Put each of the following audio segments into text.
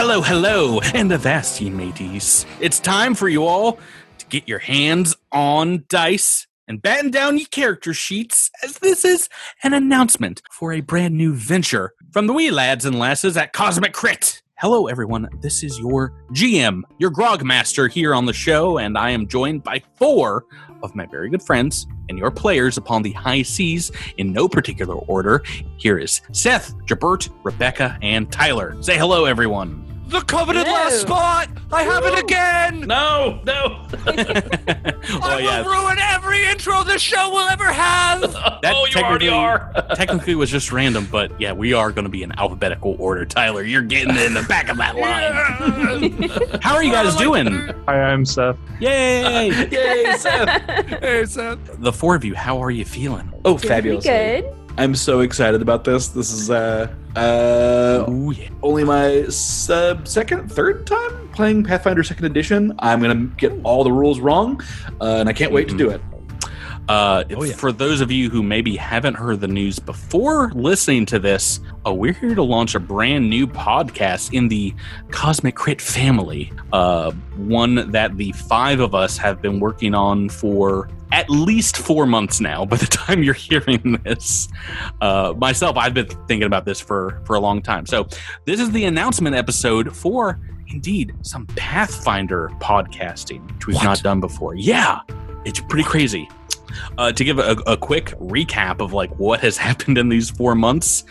Hello, hello, and Avasti mateys. It's time for you all to get your hands on dice and batten down your character sheets, as this is an announcement for a brand new venture from the wee lads and lasses at Cosmic Crit. Hello, everyone. This is your GM, your Grog Master here on the show, and I am joined by four of my very good friends and your players upon the high seas in no particular order. Here is Seth, Gibert, Rebecca, and Tyler. Say hello, everyone. The coveted Hello. last spot! I have it again! No, no. I oh, will yeah. ruin every intro this show will ever have! That oh, you already technically- are. Technically, it was just random, but yeah, we are going to be in alphabetical order. Tyler, you're getting in the back of that line. How are you guys doing? Hi, I'm Seth. Yay! Yay, Seth. hey, Seth. The four of you, how are you feeling? Oh, Doing fabulous. good. I'm so excited about this. This is uh uh Oh yeah. only my sub second, third time playing Pathfinder Second Edition. I'm gonna get all the rules wrong, uh, and I can't wait to do it. Uh, Oh, yeah. For those of you who maybe haven't heard the news before listening to this, uh, we're here to launch a brand new podcast in the Cosmic Crit family. Uh, one that the five of us have been working on for at least four months now. By the time you're hearing this, uh, myself, I've been thinking about this for for a long time. So this is the announcement episode for. Indeed, some Pathfinder podcasting, which we've What? not done before. Yeah, it's pretty crazy. Uh, to give a, a quick recap of like what has happened in these four months,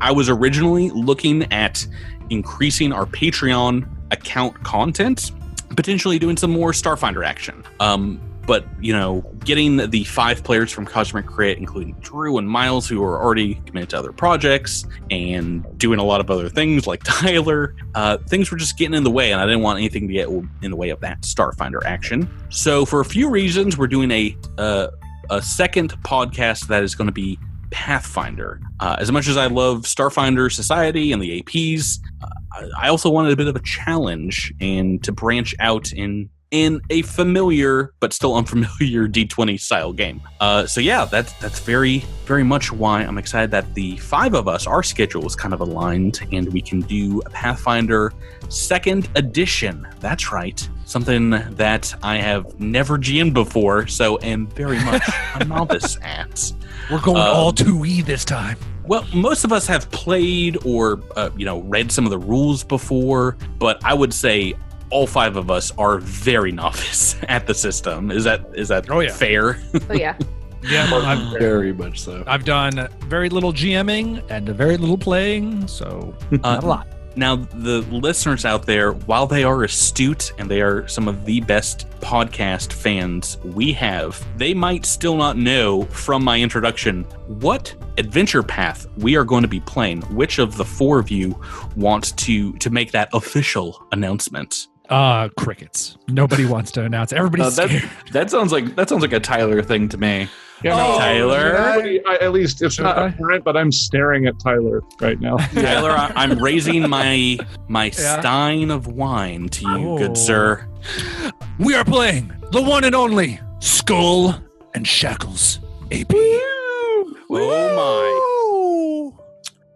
I was originally looking at increasing our Patreon account content, potentially doing some more Starfinder action. Um, but you know, getting the five players from Cosmic Crit, including Drew and Miles, who are already committed to other projects and doing a lot of other things like Tyler, uh, things were just getting in the way, and I didn't want anything to get in the way of that Starfinder action. So, for a few reasons, we're doing a uh, a second podcast that is going to be Pathfinder. Uh, as much as I love Starfinder Society and the APs, uh, I- I also wanted a bit of a challenge and to branch out in in a familiar but still unfamiliar D20 style game. Uh, so yeah, that's that's very very much why I'm excited that the five of us, our schedule is kind of aligned, and we can do a Pathfinder second edition. That's right, something that I have never GM'd before, so am very much a novice at. We're going Um, all 2E this time. Well, most of us have played or uh, you know read some of the rules before, but I would say all five of us are very novice at the system. Is that is that Oh, yeah. fair? Oh yeah. Yeah, I've, Very much so. I've done very little GMing and very little playing, so uh, not a lot. Now, the listeners out there, while they are astute and they are some of the best podcast fans we have, they might still not know from my introduction what adventure path we are going to be playing. Which of the four of you wants to to make that official announcement? Uh, crickets. Nobody wants to announce. Everybody's Uh, scared. that, that sounds like that sounds like a Tyler thing to me. Yeah, Oh, Tyler? I, I- at least it's not I? apparent, but I'm staring at Tyler right now. Tyler, I- I'm raising my my Yeah. stein of wine to you, Oh. good sir. We are playing the one and only Skull and Shackles AP. Oh my.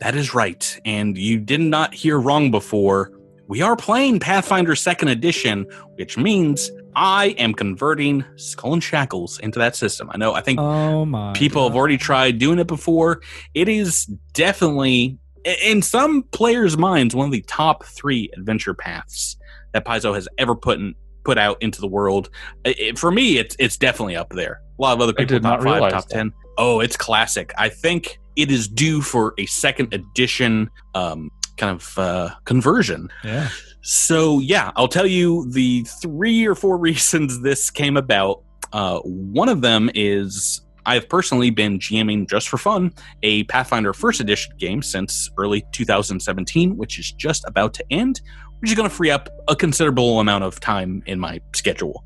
That is right, and you did not hear wrong before. We are playing Pathfinder Second Edition, which means I am converting Skull and Shackles into that system. I know. I think Oh people have already tried doing it before. It is definitely, in some players' minds, one of the top three adventure paths that Paizo has ever put in, put out into the world. It- for me, it's it's definitely up there. A lot of other people top not five, top that. ten. Oh, it's classic. I think it is due for a second edition, um, kind of uh, conversion. Yeah. So yeah, I'll tell you the three or four reasons this came about. Uh, one of them is I've personally been GMing just for fun a Pathfinder First Edition game since early 2017, which is just about to end. Which is going to free up a considerable amount of time in my schedule.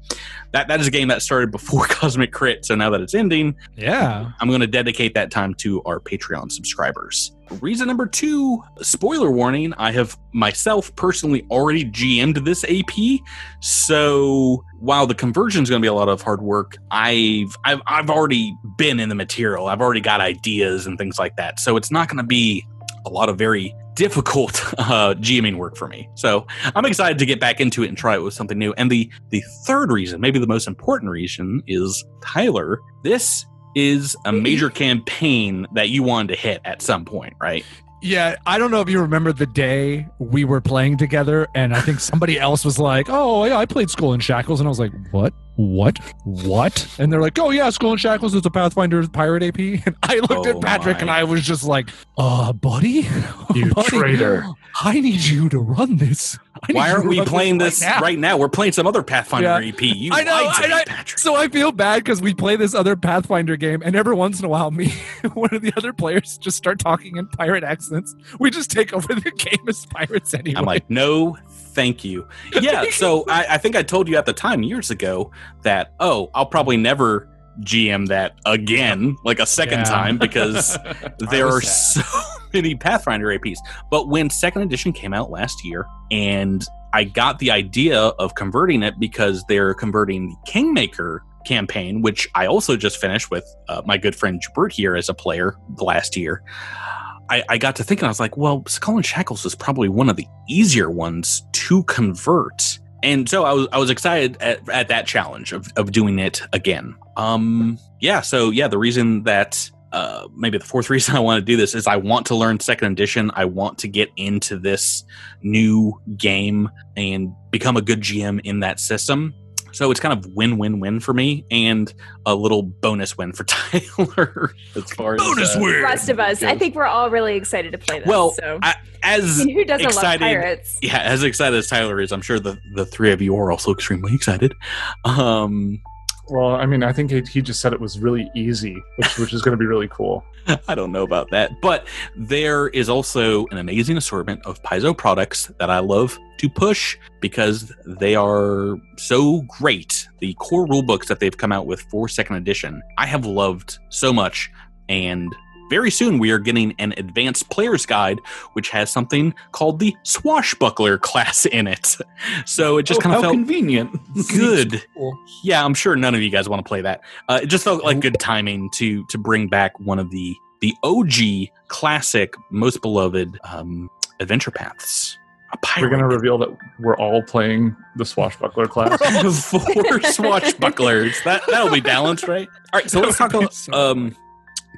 That that is a game that started before Cosmic Crit, so now that it's ending, Yeah. I'm going to dedicate that time to our Patreon subscribers. Reason number two spoiler warning I have myself personally already GM'd this AP. So while the conversion is going to be a lot of hard work, I've, I've, I've already been in the material. I've already got ideas and things like that. So it's not going to be a lot of very difficult uh, GMing work for me. So I'm excited to get back into it and try it with something new. And the the third reason, maybe the most important reason, is Tyler. This is a major campaign that you wanted to hit at some point, right? Yeah, I don't know if you remember the day we were playing together, and I think somebody else was like, "Oh, yeah, I played Skull and Shackles," and I was like, "What? What? What?" And they're like, "Oh, yeah, Skull and Shackles is a Pathfinder pirate AP." And I looked Oh, at Patrick, my. and I was just like, "Uh, buddy, You buddy, traitor. I need you to run this. I Why aren't we playing this right now." right now? We're playing some other Pathfinder Yeah. AP. You I know, lied I me, know. Patrick. So I feel bad because we play this other Pathfinder game, and every once in a while, me one of the other players just start talking in pirate accents. We just take over the game as pirates anyway. I'm like, no, thank you. Yeah. So I, I think I told you at the time years ago that, oh, I'll probably never GM that again, like a second Yeah. time, because there are sad. so many Pathfinder APs. But when second edition came out last year, and I got the idea of converting it because they're converting the Kingmaker campaign, which I also just finished with uh, my good friend Gibert here as a player last year. I, I got to thinking, I was like, well, Skull and Shackles is probably one of the easier ones to convert. And so I was I was excited at, at that challenge of, of doing it again. Um yeah, so yeah, the reason that uh maybe the fourth reason I want to do this is I want to learn second edition. I want to get into this new game and become a good GM in that system. So it's kind of win-win-win for me and a little bonus win for Tyler as far as uh, win. The rest of us, I think we're all really excited to play this. Well, so I, as who doesn't excited- love pirates? yeah, as excited as Tyler is, I'm sure the the three of you are also extremely excited. Um, Well, I mean, I think he, just said it was really easy, which, which is going to be really cool. I don't know about that, but there is also an amazing assortment of Paizo products that I love to push because they are so great. The core rule books that they've come out with for second edition, I have loved so much, and very soon we are getting an advanced player's guide, which has something called the swashbuckler class in it. So it just Oh, kind of felt convenient. good. Yeah, I'm sure none of you guys want to play that. Uh, it just felt like good timing to to bring back one of the the OG classic, most beloved um, adventure paths. We're going to reveal that we're all playing the swashbuckler class. four swashbucklers. That that'll be balanced, right? All right, so let's talk That would a, be so um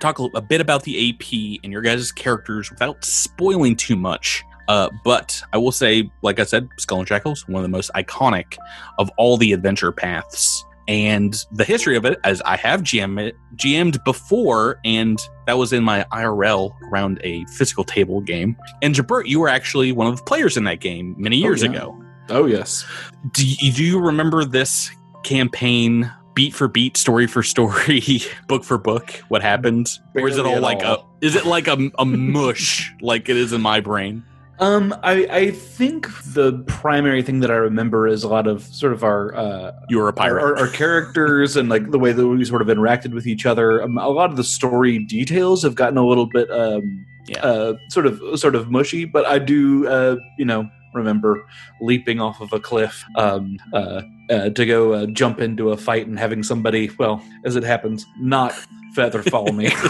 talk a, a bit about the AP and your guys' characters without spoiling too much. Uh, but I will say, like I said, Skull and Shackles, one of the most iconic of all the adventure paths. And the history of it, as I have GM it, GM'd before, and that was in my IRL around a physical table game. And Gibert, you were actually one of the players in that game many years yeah. ago. Oh yes. Do you, do you remember this campaign beat for beat, story for story, book for book? What happened? or is it all like all. a is it like a, a mush like it is in my brain? Um, I, I think the primary thing that I remember is a lot of sort of our uh, You were a our, pirate. our, our characters and like the way that we sort of interacted with each other. Um, a lot of the story details have gotten a little bit um, Yeah. uh, sort of sort of mushy, but I do uh, you know remember leaping off of a cliff um, uh, uh, to go uh, jump into a fight and having somebody, well, as it happens, not feather fall me.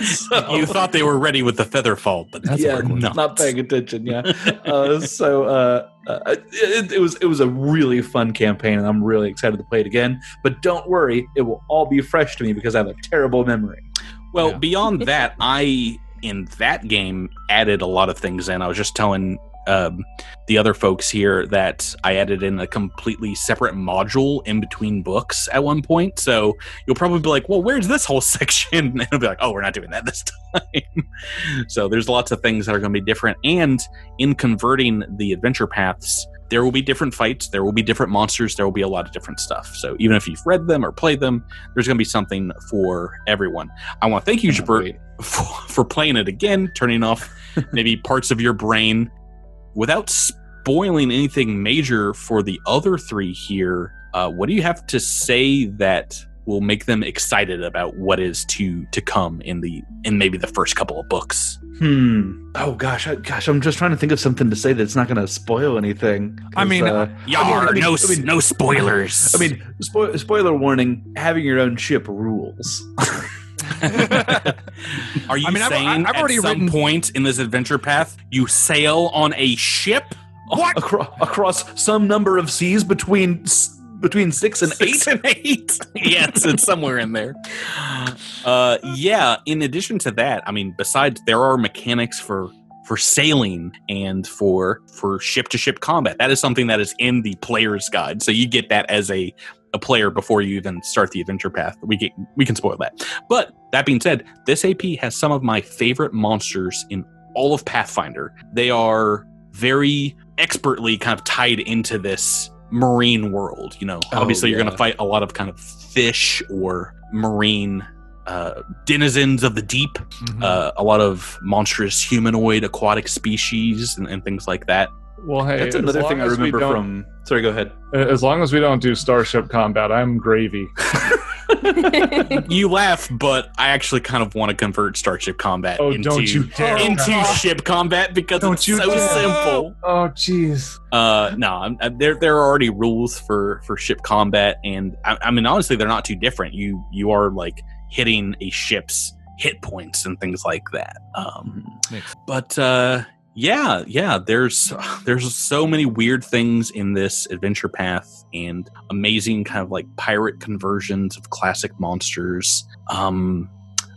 So- you thought they were ready with the feather fall, but that's yeah, not. not. paying attention. Yeah. uh, so uh, uh, it, it was it was a really fun campaign, and I'm really excited to play it again. But don't worry, it will all be fresh to me because I have a terrible memory. Well, Yeah. beyond that, I in that game added a lot of things in. I was just telling um, the other folks here that I added in a completely separate module in between books at one point. So you'll probably be like, "Well, where's this whole section?" And I'll be like, "Oh, we're not doing that this time." so there's lots of things that are going to be different, and in converting the adventure paths. There will be different fights. There will be different monsters. There will be a lot of different stuff. So even if you've read them or played them, there's going to be something for everyone. I want to thank you, Gibert, for, for playing it again, turning off maybe parts of your brain without spoiling anything major for the other three here, uh, what do you have to say that will make them excited about what is to to come in the in maybe the first couple of books? Hmm. Oh gosh, I, gosh, I'm just trying to think of something to say that's not going to spoil anything. I mean, uh, Yar, I mean- no, I mean- no spoilers. I mean, spo- spoiler warning: having your own ship rules. are you I mean, I've- saying I've already at some written- point in this adventure path you sail on a ship? What? Acro- across some number of seas between between six and Six eight. and eight. yes, it's somewhere in there. Uh, yeah. In addition to that, I mean, besides there are mechanics for for sailing and for for ship to ship combat. That is something that is in the player's guide, so you get that as a a player before you even start the adventure path. We get we can spoil that. But that being said, this AP has some of my favorite monsters in all of Pathfinder. They are very expertly kind of tied into this marine world. You know, Oh, obviously you're going to fight a lot of kind of fish or marine uh, denizens of the deep, Mhm. uh, a lot of monstrous humanoid aquatic species and, and things like that. Well, hey, That's another thing I remember from. Sorry, go ahead. As long as we don't do starship combat, I'm gravy. You laugh, but I actually kind of want to convert Starship Combat Oh, into, don't you dare! into ship combat because Don't it's you so dare. simple. Oh, jeez. Uh, no, I'm, i there there are already rules for for ship combat, and I, I mean honestly, they're not too different. You you are like hitting a ship's hit points and things like that. Um, but uh, yeah, yeah, there's there's so many weird things in this adventure path, and amazing kind of like pirate conversions of classic monsters. Um,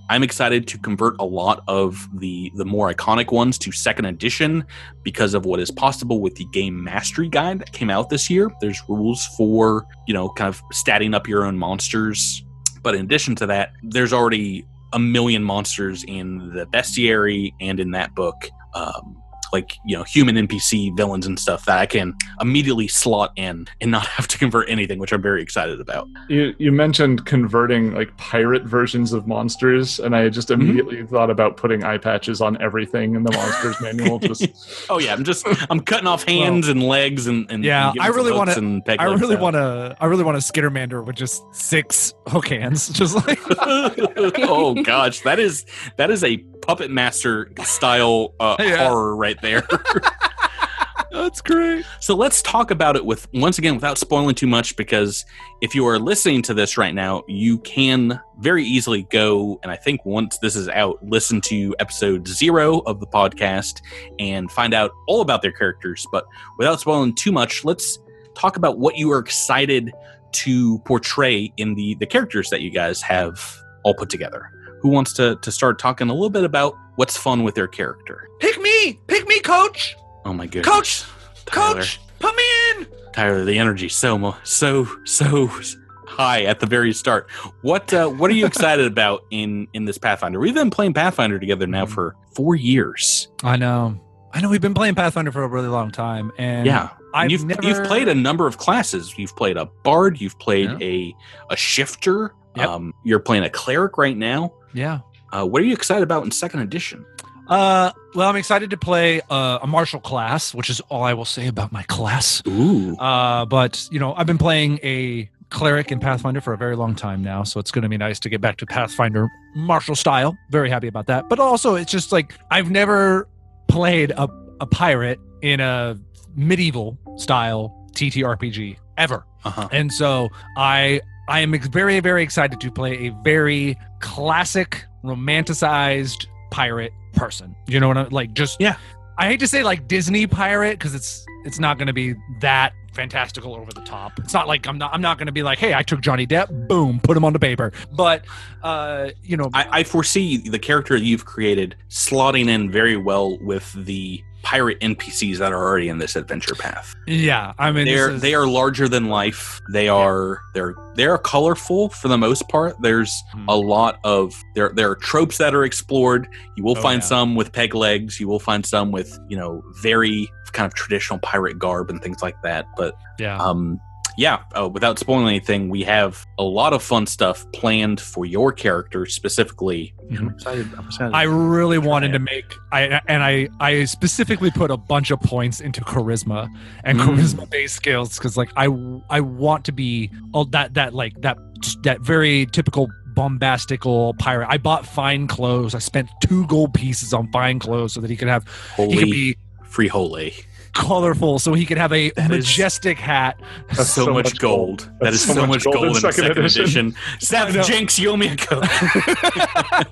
I'm excited to convert a lot of the the more iconic ones to second edition because of what is possible with the game mastery guide that came out this year. There's rules for, you know, kind of statting up your own monsters. But in addition to that, there's already a million monsters in the bestiary and in that book. Um, like you know human npc villains and stuff that i can immediately slot in and not have to convert anything which i'm very excited about You you mentioned converting like pirate versions of monsters, and I just Mm-hmm. immediately thought about putting eye patches on everything in the monsters manual. Just oh yeah i'm just i'm cutting off hands and legs and, and Yeah, and I really wanna- I really want to. I really want a Skittermander with just six hook hands, just like. oh gosh, that is that is a puppet master style uh, Yeah. horror right there. That's great. so let's talk about it with once again without spoiling too much because if you are listening to this right now, you can very easily go and I think once this is out, listen to episode zero of the podcast and find out all about their characters. But without spoiling too much, let's talk about what you are excited to portray in the the characters that you guys have all put together. Who wants to to start talking a little bit about what's fun with their character? Pick me, pick me, coach, Oh my goodness, Coach! Tyler. coach, put me in. Tyler, the energy so so so high at the very start. What uh, what are you excited about in in this Pathfinder? We've been playing Pathfinder together now Mhm. for four years. I know. I know. We've been playing Pathfinder for a really long time, and yeah, I've And you've never, you've played a number of classes. You've played a bard. You've played Yeah. a a shifter. Yep. Um, you're playing a cleric right now. Yeah. Uh, what are you excited about in second edition? Uh, well, I'm excited to play uh, a martial class, which is all I will say about my class. Ooh, Uh, but you know, I've been playing a cleric in Pathfinder for a very long time now, so it's going to be nice to get back to Pathfinder martial style. Very happy about that. But also, it's just like I've never played a, a pirate in a medieval style TTRPG ever. Uh-huh. And so I I am very very excited to play a very classic romanticized pirate person. You know what I'm like just Yeah. I hate to say like Disney pirate cuz it's it's not going to be that fantastical over the top. It's not like I'm not I'm not going to be like, "Hey, I took Johnny Depp, boom, put him on the paper." But uh, you know, I, I foresee the character you've created slotting in very well with the pirate NPCs that are already in this adventure path. yeah, I mean they're is- they are larger than life. They are they're they're colorful for the most part. There's Hmm. a lot of there there are tropes that are explored. You will Oh, find yeah. some with peg legs. You will find some with you know very kind of traditional pirate garb and things like that. But yeah. um, yeah, uh, without spoiling anything, we have a lot of fun stuff planned for your character specifically. I'm excited. I'm excited. I really wanted to make I and I I specifically put a bunch of points into charisma and Mm. charisma based skills because like I I want to be oh that that like that that very typical bombastical pirate. I bought fine clothes. I spent two gold pieces on fine clothes so that he could have he could Holy be free holy. Colorful so he could have a That is- majestic hat. That's so, much, gold. That That's is so, much gold, in second, edition. I Seth know. Jinx, you owe me a code.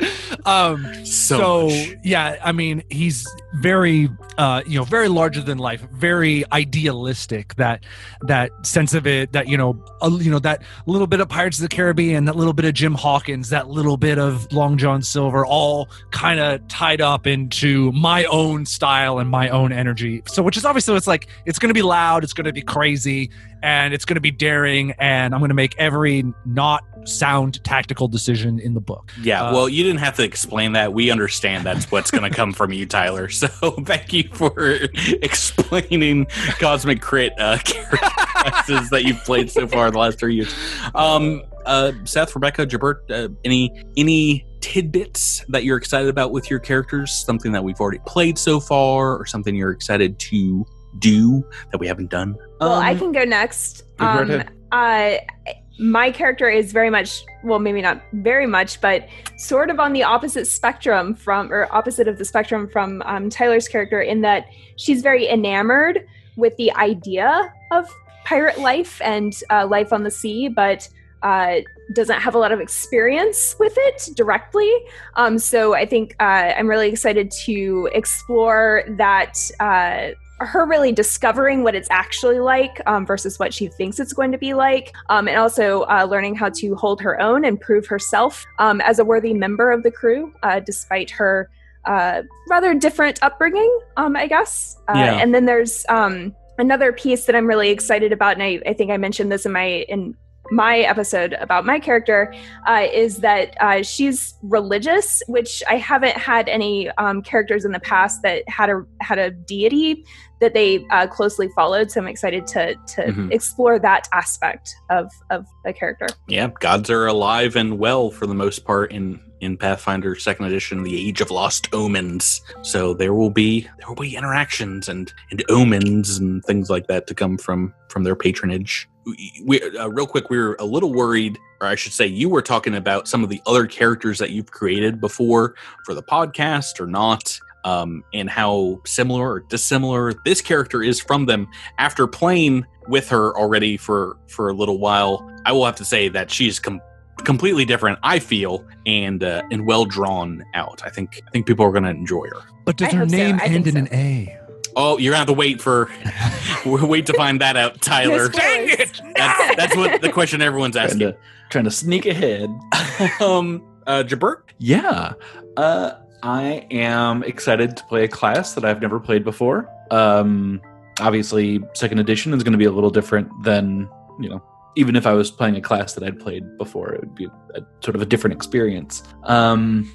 um so so yeah i mean he's very uh you know very larger than life very idealistic that that sense of it that you know a, you know that little bit of pirates of the caribbean that little bit of jim hawkins that little bit of long john silver all kind of tied up into my own style and my own energy so which is obviously it's like it's going to be loud it's going to be crazy and it's going to be daring and i'm going to make every not sound tactical decision in the book Yeah, Uh, well, you didn't have to explain that. We understand that's what's going to come from you, Tyler. So thank you for explaining Cosmic Crit uh, character classes that you've played so far in the last three years. Um, uh, Seth, Rebecca, Gibert, uh, any any tidbits that you're excited about with your characters? Something that we've already played so far, or something you're excited to do that we haven't done? Well, I Um, can go next. go right Um, ahead. uh, my character is very much, well, maybe not very much, but sort of on the opposite spectrum from, or opposite of the spectrum from um, Tyler's character, in that she's very enamored with the idea of pirate life and uh, life on the sea, but uh, doesn't have a lot of experience with it directly. Um, so I think uh, I'm really excited to explore that. Uh, her really discovering what it's actually like um, versus what she thinks it's going to be like, um, and also uh, learning how to hold her own and prove herself um, as a worthy member of the crew, uh, despite her uh, rather different upbringing, um, I guess. Uh, Yeah. And then there's um, another piece that I'm really excited about, and I, I think I mentioned this in my in my episode about my character uh, is that uh, she's religious, which I haven't had any um, characters in the past that had a had a deity that they uh, closely followed. So I'm excited to to Mhm. explore that aspect of of a character. Yeah, gods are alive and well for the most part in in Pathfinder Second Edition, the Age of Lost Omens. So there will be there will be interactions and and omens and things like that to come from from their patronage. We, we uh, real quick, we were a little worried, or I should say, you were talking about some of the other characters that you've created before for the podcast or not. Um, and how similar or dissimilar this character is from them after playing with her already for for a little while i will have to say that she's com- completely different i feel and uh, and well drawn out i think i think people are going to enjoy her But does I her hope so. name end in so. an A? Oh you're going to have to wait for wait to find that out tyler No spoilers. that's, that's what the question everyone's trying asking to trying to sneak ahead. um uh jabert Yeah. Uh, I am excited to play a class that I've never played before. Um, obviously, second edition is going to be a little different than, you know, even if I was playing a class that I'd played before, it would be a, sort of a different experience. Um,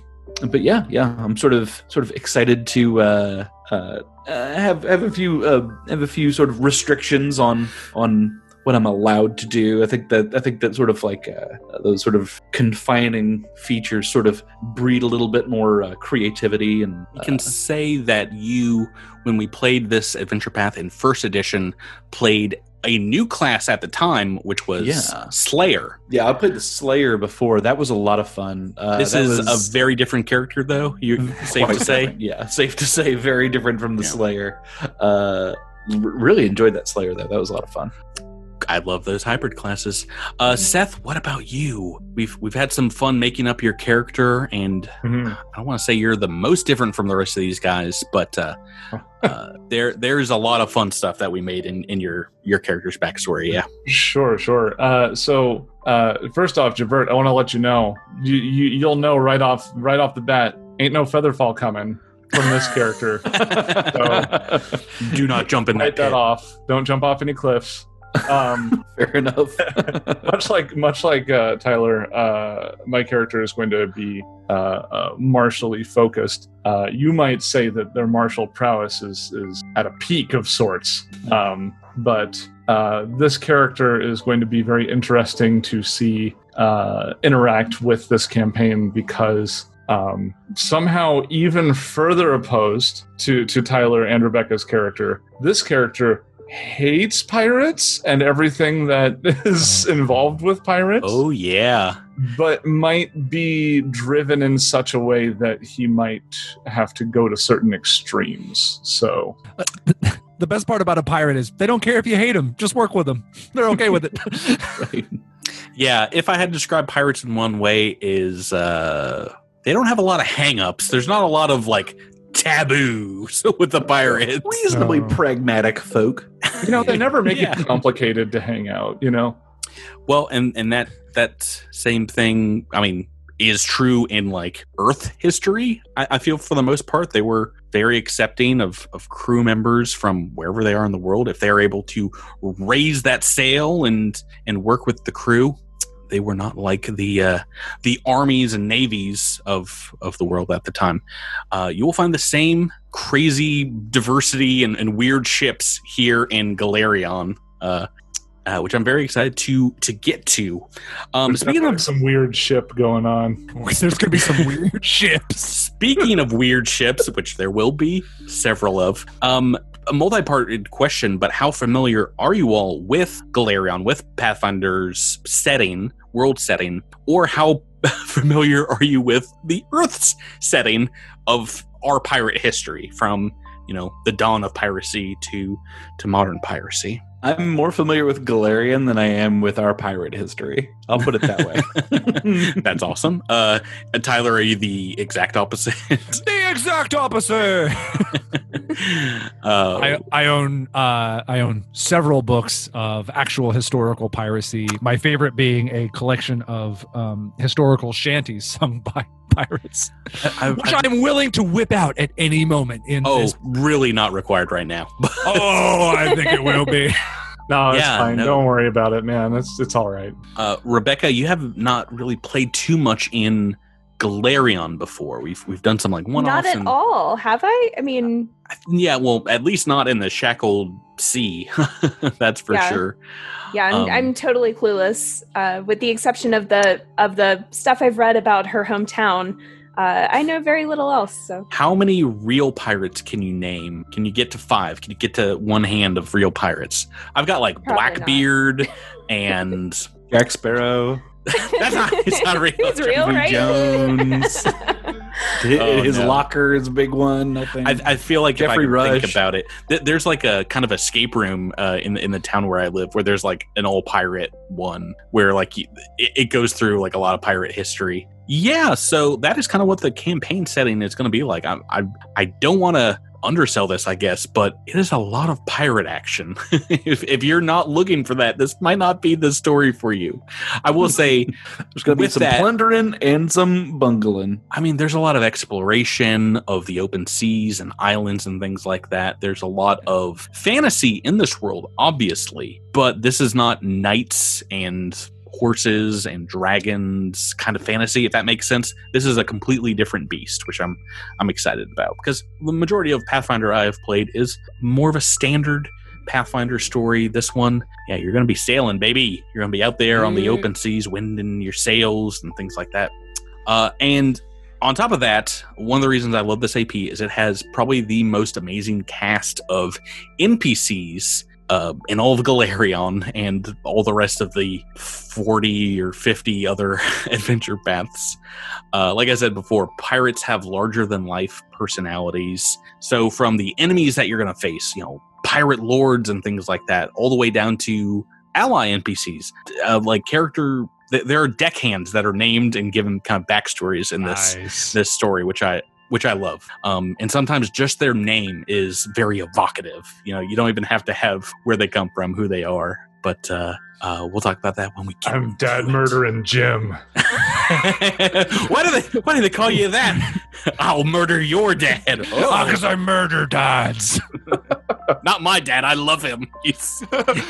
but yeah, yeah, I'm sort of sort of excited to uh, uh, uh, have have a few uh, have a few sort of restrictions on on what I'm allowed to do. I think that I think that sort of like uh, those sort of confining features sort of breed a little bit more uh, creativity and you can uh, say that you when we played this adventure path in first edition played a new class at the time which was Yeah. slayer yeah. I played the Slayer before. That was a lot of fun. Uh, this is was a very different character though you safe to say different. Yeah, safe to say, very different from the Yeah. Slayer. Uh, r- really enjoyed that Slayer though. That was a lot of fun. I love those hybrid classes. Uh, Seth, what about you? We've we've had some fun making up your character, and Mhm. I don't want to say you're the most different from the rest of these guys, but uh, uh, there there's a lot of fun stuff that we made in, in your your character's backstory. Yeah, Sure, sure. Uh, so uh, first off, Gibert, I want to let you know you, you you'll know right off right off the bat. Ain't no featherfall coming from this character. do not jump in that. Write that off. Don't jump off any cliffs. Um, Fair enough. much like much like uh, Tyler, uh, my character is going to be uh, uh, martially focused. Uh, you might say that their martial prowess is is at a peak of sorts. Um, but uh, this character is going to be very interesting to see uh, interact with this campaign because um, somehow even further opposed to to Tyler and Rebecca's character, this character hates pirates and everything that is involved with pirates Oh yeah. but might be driven in such a way that he might have to go to certain extremes. So, The best part about a pirate is they don't care if you hate them. Just work with them. They're okay with it. Right. Yeah, if I had to describe pirates in one way is uh they don't have a lot of hangups. There's not a lot of like taboos with the pirates. Reasonably Oh. pragmatic folk. You know, they never make Yeah. it complicated to hang out, you know? Well, and and that that same thing, I mean, is true in like Earth history. I, I feel for the most part they were very accepting of of crew members from wherever they are in the world. If they are able to raise that sail and and work with the crew, they were not like the uh, the armies and navies of of the world at the time. Uh, you will find the same crazy diversity and, and weird ships here in Golarion. Uh, uh, which I'm very excited to to get to. Um, There's speaking of some weird ship going on. There's going to be some weird ships. speaking of weird ships, which there will be several of, um, a multi-parted question. But how familiar are you all with Golarion, with Pathfinder's setting, world setting, or how familiar are you with the Earth's setting of our pirate history from you know the dawn of piracy to to modern piracy? I'm more familiar with Golarion than I am with our pirate history. I'll put it that way. That's awesome. Uh, and Tyler, are you the exact opposite? the exact opposite. uh, I, I own uh, I own several books of actual historical piracy. My favorite being a collection of um, historical shanties sung by pirates, I- which I- I'm willing to whip out at any moment in oh, this. really not required right now. Oh, I think it will be. No, it's Yeah, fine. no. Don't worry about it, man. It's it's all right. Uh, Rebecca, you have not really played too much in Golarion before. We've we've done some like one Not at and all, have I? I mean, yeah, well, at least not in the shackled sea. That's for Yeah. sure. yeah, I'm, Um, I'm totally clueless. Uh, with the exception of the of the stuff I've read about her hometown, uh, I know very little else. So How many real pirates can you name? Can you get to five? Can you get to one hand of real pirates? I've got like Probably. Blackbeard and Jack Sparrow, that's not it's not real. It's real, Jeffrey right? Jones. Oh, his no. locker is a big one. I think. I, I feel like Jeffrey if I think about it, th- there's like a kind of escape room uh, in the, in the town where I live, where there's like an old pirate one, where like it, it goes through like a lot of pirate history. Yeah, so that is kind of what the campaign setting is going to be like. I I, I don't want to undersell this, I guess, but it is a lot of pirate action. if if you're not looking for that, this might not be the story for you. I will say There's going to be some that- plundering and some bungling. I mean, there's a lot of exploration of the open seas and islands and things like that. There's a lot of fantasy in this world, obviously, but this is not knights and horses and dragons kind of fantasy if that makes sense. This is a completely different beast which i'm i'm excited about because the majority of pathfinder i have played is more of a standard pathfinder story. This one yeah you're gonna be sailing baby. You're gonna be out there on the Mm. open seas winding your sails and things like that. Uh, and on top of that, one of the reasons I love this AP is it has probably the most amazing cast of NPCs uh, in all of Golarion and all the rest of the 40 or 50 other adventure paths. Uh, like I said before, pirates have larger than life personalities. So, from the enemies that you're going to face, you know, pirate lords and things like that, all the way down to ally NPCs, uh, like character. th- There are deckhands that are named and given kind of backstories in this Nice. this story, which I which I love. Um, and sometimes just their name is very evocative. You know, you don't even have to have where they come from, who they are. But uh, uh, we'll talk about that when we get. I'm dad to it. murdering Jim. why do they Why do they call you that? I'll murder your dad. Because I murder dads. not my dad. I love him. He's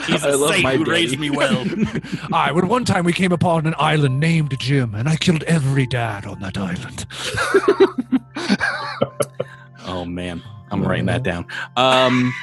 he's I a love saint my who daddy. raised me well. I, when one time we came upon an island named Jim, and I killed every dad on that island. Oh man, I'm writing that down. Um,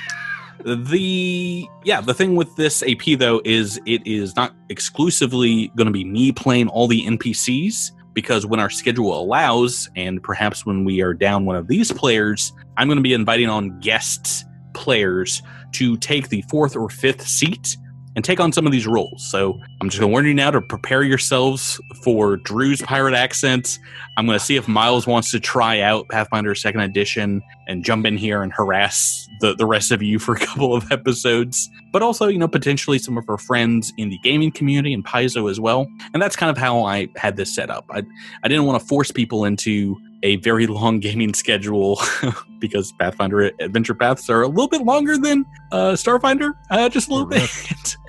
the yeah the thing with this ap though is it is not exclusively going to be me playing all the npcs because when our schedule allows and perhaps when we are down one of these players i'm going to be inviting on guest players to take the fourth or fifth seat and take on some of these roles so i'm just going to warn you now to prepare yourselves for drew's pirate accent i'm going to see if miles wants to try out pathfinder second edition and jump in here and harass the, the rest of you for a couple of episodes, but also, you know, potentially some of our friends in the gaming community and Paizo as well. And that's kind of how I had this set up. I, I didn't want to force people into a very long gaming schedule because Pathfinder adventure paths are a little bit longer than uh, Starfinder, uh, just a little bit.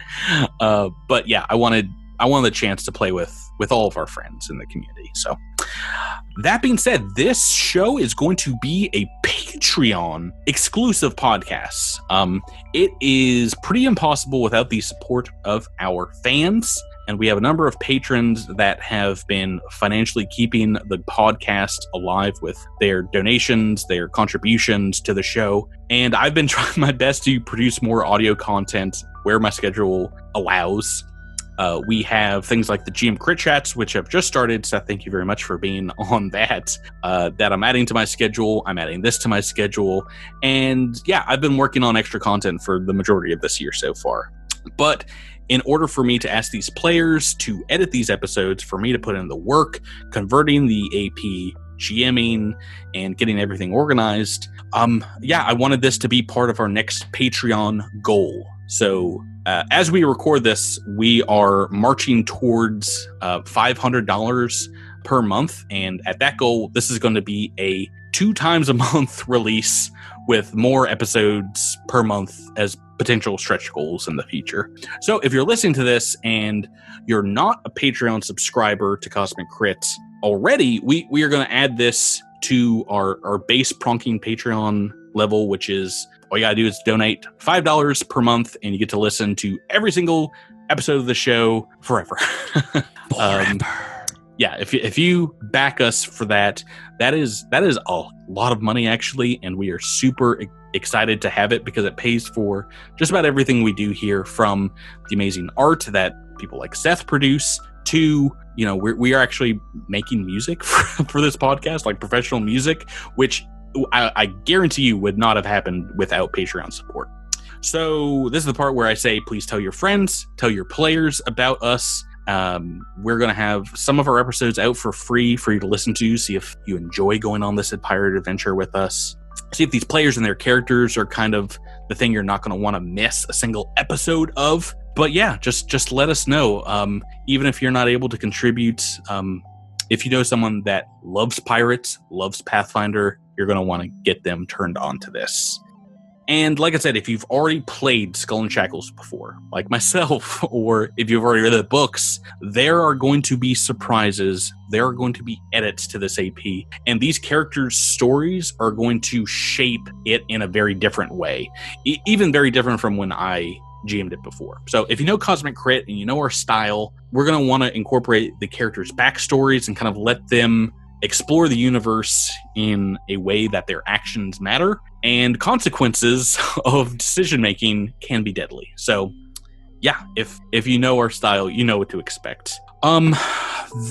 uh, but yeah, I wanted I wanted the chance to play with with all of our friends in the community. So that being said, this show is going to be a Patreon exclusive podcast. Um, it is pretty impossible without the support of our fans. And we have a number of patrons that have been financially keeping the podcast alive with their donations, their contributions to the show. And I've been trying my best to produce more audio content where my schedule allows. Uh, we have things like the GM Crit Chats, which have just started. Seth, thank you very much for being on that. Uh, that I'm adding to my schedule. I'm adding this to my schedule. And yeah, I've been working on extra content for the majority of this year so far. But in order for me to ask these players to edit these episodes, for me to put in the work, converting the AP, GMing, and getting everything organized, um, yeah, I wanted this to be part of our next Patreon goal. So uh, as we record this, we are marching towards uh, $500 per month. And at that goal, this is going to be a two times a month release with more episodes per month as potential stretch goals in the future. So if you're listening to this and you're not a Patreon subscriber to Cosmic Crit already, we, we are going to add this to our, our base pronking Patreon level, which is all you gotta do is donate five dollars per month, and you get to listen to every single episode of the show forever. um, yeah, if you, if you back us for that, that is that is a lot of money actually, and we are super excited to have it because it pays for just about everything we do here, from the amazing art that people like Seth produce to you know we're, we are actually making music for, for this podcast like professional music which I, I guarantee you would not have happened without Patreon support. So this is the part where I say, please tell your friends, tell your players about us. Um, we're going to have some of our episodes out for free for you to listen to. See if you enjoy going on this pirate adventure with us. See if these players and their characters are kind of the thing you're not going to want to miss a single episode of. But yeah, just just let us know. Um, even if you're not able to contribute, um, if you know someone that loves pirates, loves Pathfinder, you're going to want to get them turned on to this. And like I said, if you've already played Skull and Shackles before, like myself, or if you've already read the books, there are going to be surprises. There are going to be edits to this AP. And these characters' stories are going to shape it in a very different way, e- even very different from when I GM'd it before. So if you know Cosmic Crit and you know our style, we're going to want to incorporate the characters' backstories and kind of let them explore the universe in a way that their actions matter and consequences of decision making can be deadly. So, yeah, if if you know our style, you know what to expect. Um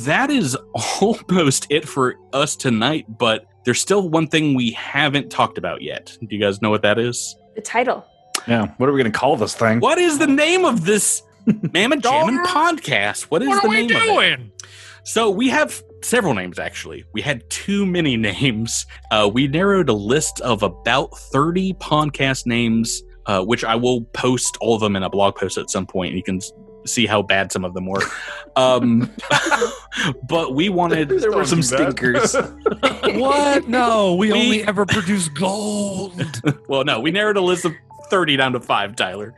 that is almost it for us tonight, but there's still one thing we haven't talked about yet. Do you guys know what that is? The title. Yeah. What are we going to call this thing? What is the name of this Mammoth Jammin' podcast? What is What the are we name of it? So we have several names actually. We had too many names. Uh, we narrowed a list of about 30 podcast names, uh, which I will post all of them in a blog post at some point. You can see how bad some of them were. Um, but we wanted. there were some Don't do that. stinkers. What? No, we, We- only ever produce gold. Well, no, we narrowed a list of 30 down to five, Tyler.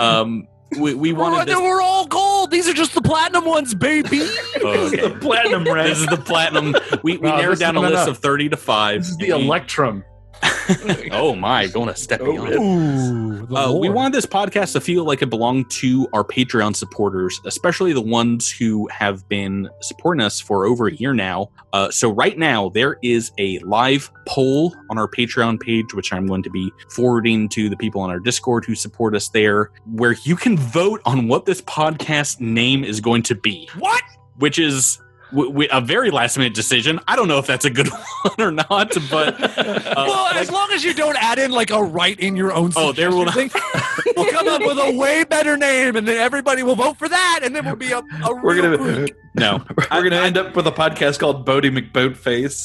Um, we, we wanted this. We're all gold. These are just the platinum ones, baby. Oh, okay. the platinum red. This is the platinum. We, we No, narrowed down a list no. of 30 to 5. This is the we- Electrum. oh my, going a step beyond. Ooh, Uh, we wanted this podcast to feel like it belonged to our Patreon supporters, especially the ones who have been supporting us for over a year now. Uh, so, right now, there is a live poll on our Patreon page, which I'm going to be forwarding to the people on our Discord who support us there, where you can vote on what this podcast name is going to be. What? Which is. W- w- a very last minute decision. I don't know if that's a good one or not, but uh, well, like- as long as you don't add in like a write in your own. Oh, there will suggestion thing, we'll come up with a way better name, and then everybody will vote for that, and then we'll be a, a We're real gonna group. no, we're gonna end up with a podcast called Boaty McBoatface.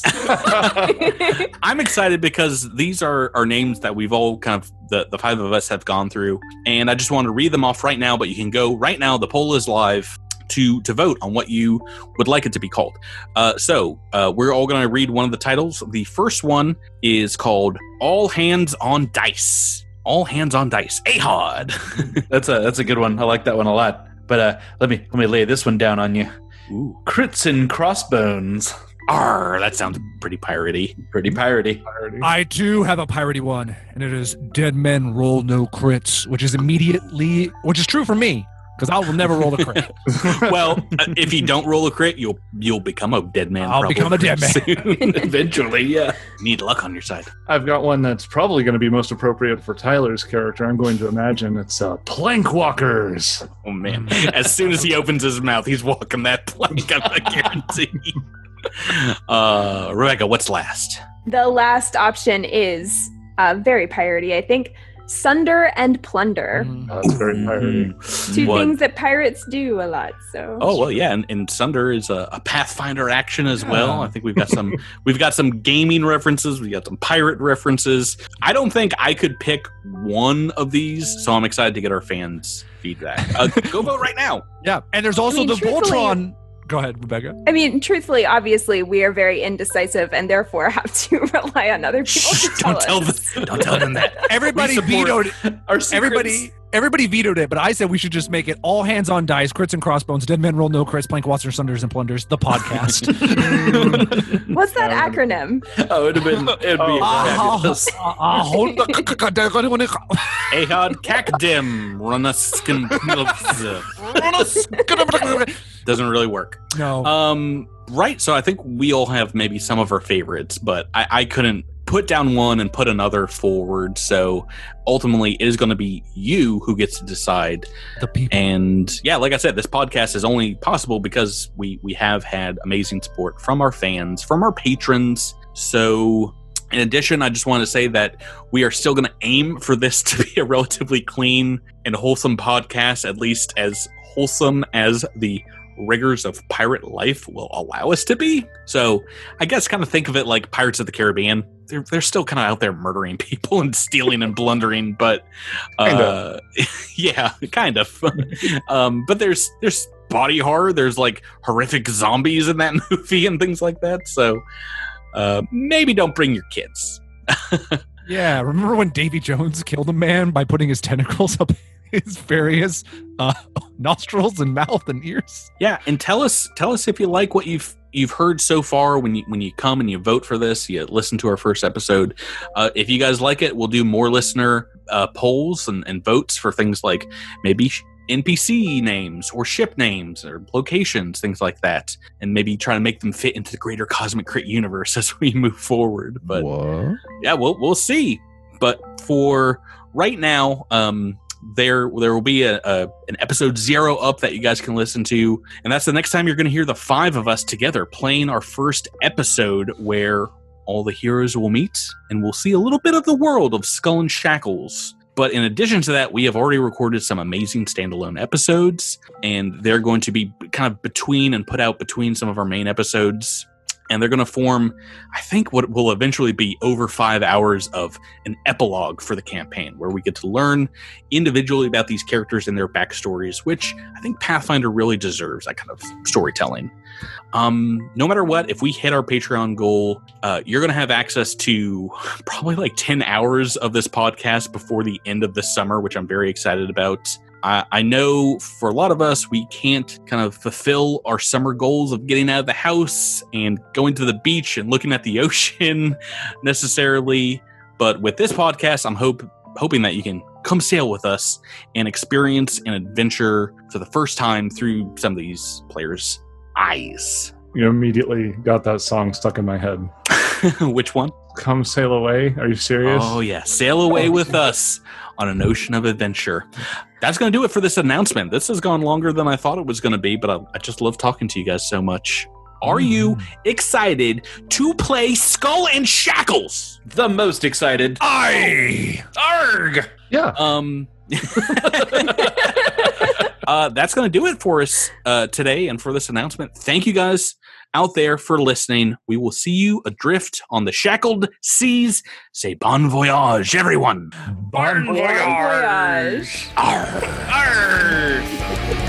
I'm excited because these are, are names that we've all kind of the, the five of us have gone through, and I just want to read them off right now. But you can go right now. The poll is live to to vote on what you would like it to be called. Uh, so uh, we're all going to read one of the titles. The first one is called "All Hands on Dice." All hands on dice. Ahod. That's a that's a good one. I like that one a lot. But uh, let me let me lay this one down on you. Ooh. Crits and crossbones. Arr, that sounds pretty piratey. Pretty piratey. I do have a piratey one, and it is dead men roll no crits, which is immediately, which is true for me because I will never roll a crit. Well, uh, if you don't roll a crit, you'll you'll become a dead man. I'll become a dead pretty soon. Eventually, yeah. Need luck on your side. I've got one that's probably going to be most appropriate for Tyler's character. I'm going to imagine it's uh, Plank Walkers. Oh man! As soon as he opens his mouth, he's walking that plank. I guarantee. Uh, Rebecca, what's last? the last option is uh, very piratey, I think. Sunder and plunder. Mm. Uh, it's very piratey. Mhm. Two What- things that pirates do a lot. So Oh well, yeah, and, and Sunder is a, a Pathfinder action as well. Yeah. I think we've got some we've got some gaming references. We got some pirate references. I don't think I could pick one of these, so I'm excited to get our fans' feedback. Uh, go vote right now. Yeah, and there's also mean, the Voltron. Go ahead, Rebecca. I mean, truthfully, obviously, we are very indecisive and therefore have to rely on other people Shh, to tell don't tell them. Don't tell them that. Everybody vetoed. Our secrets- Everybody, everybody vetoed it, but I said we should just make it all hands on dice, crits and crossbones, dead men roll no crits, plank watchers, sunders and plunders. The podcast. What's that Um, acronym? Oh, it'd have been it'd be Ah, fabulous. ah, ah, hold the- Ahad Kakdim Runaskin doesn't really work. No. Um, right. So I think we all have maybe some of our favorites, but I, I couldn't put down one and put another forward. So ultimately, it is going to be you who gets to decide. the people. And yeah, like I said, this podcast is only possible because we we have had amazing support from our fans, from our patrons. So. In addition, I just want to say that we are still going to aim for this to be a relatively clean and wholesome podcast, at least as wholesome as the rigors of pirate life will allow us to be. So I guess kind of think of it like Pirates of the Caribbean. They're, they're still kind of out there murdering people and stealing and blundering, but uh, yeah, kind of. um, but there's there's body horror. There's like horrific zombies in that movie and things like that. So uh, maybe don't bring your kids. Yeah, remember when Davy Jones killed a man by putting his tentacles up his various uh, nostrils and mouth and ears? Yeah, and tell us tell us if you like what you've you've heard so far when you when you come and you vote for this. You listen to our first episode. Uh, if you guys like it, we'll do more listener uh, polls and, and votes for things like maybe NPC names or ship names or locations, things like that, and maybe try to make them fit into the greater Cosmic Crit universe as we move forward. But what? yeah, we'll we'll see. But for right now, um, there there will be a, a an episode zero up that you guys can listen to, and that's the next time you're going to hear the five of us together playing our first episode where all the heroes will meet, and we'll see a little bit of the world of Skull and Shackles. But in addition to that, we have already recorded some amazing standalone episodes, and they're going to be kind of between and put out between some of our main episodes. And they're going to form, I think, what will eventually be over five hours of an epilogue for the campaign, where we get to learn individually about these characters and their backstories, which I think Pathfinder really deserves that kind of storytelling. Um, no matter what, if we hit our Patreon goal, uh, you're going to have access to probably like 10 hours of this podcast before the end of the summer, which I'm very excited about. I, I know for a lot of us, we can't kind of fulfill our summer goals of getting out of the house and going to the beach and looking at the ocean necessarily. But with this podcast, I'm hope hoping that you can come sail with us and experience an adventure for the first time through some of these players' eyes. You immediately got that song stuck in my head. Which one? Come sail away. Are you serious? Oh yeah, sail away oh, with us on an ocean of adventure. That's going to do it for this announcement. This has gone longer than I thought it was going to be, but I, I just love talking to you guys so much. Are you excited to play Skull and Shackles? The most excited. I Arg! Yeah. Um, uh, that's going to do it for us uh, today and for this announcement. Thank you guys out there for listening. We will see you adrift on the shackled seas. Say bon voyage, everyone. Bon Bon voyage. Arr. Arr.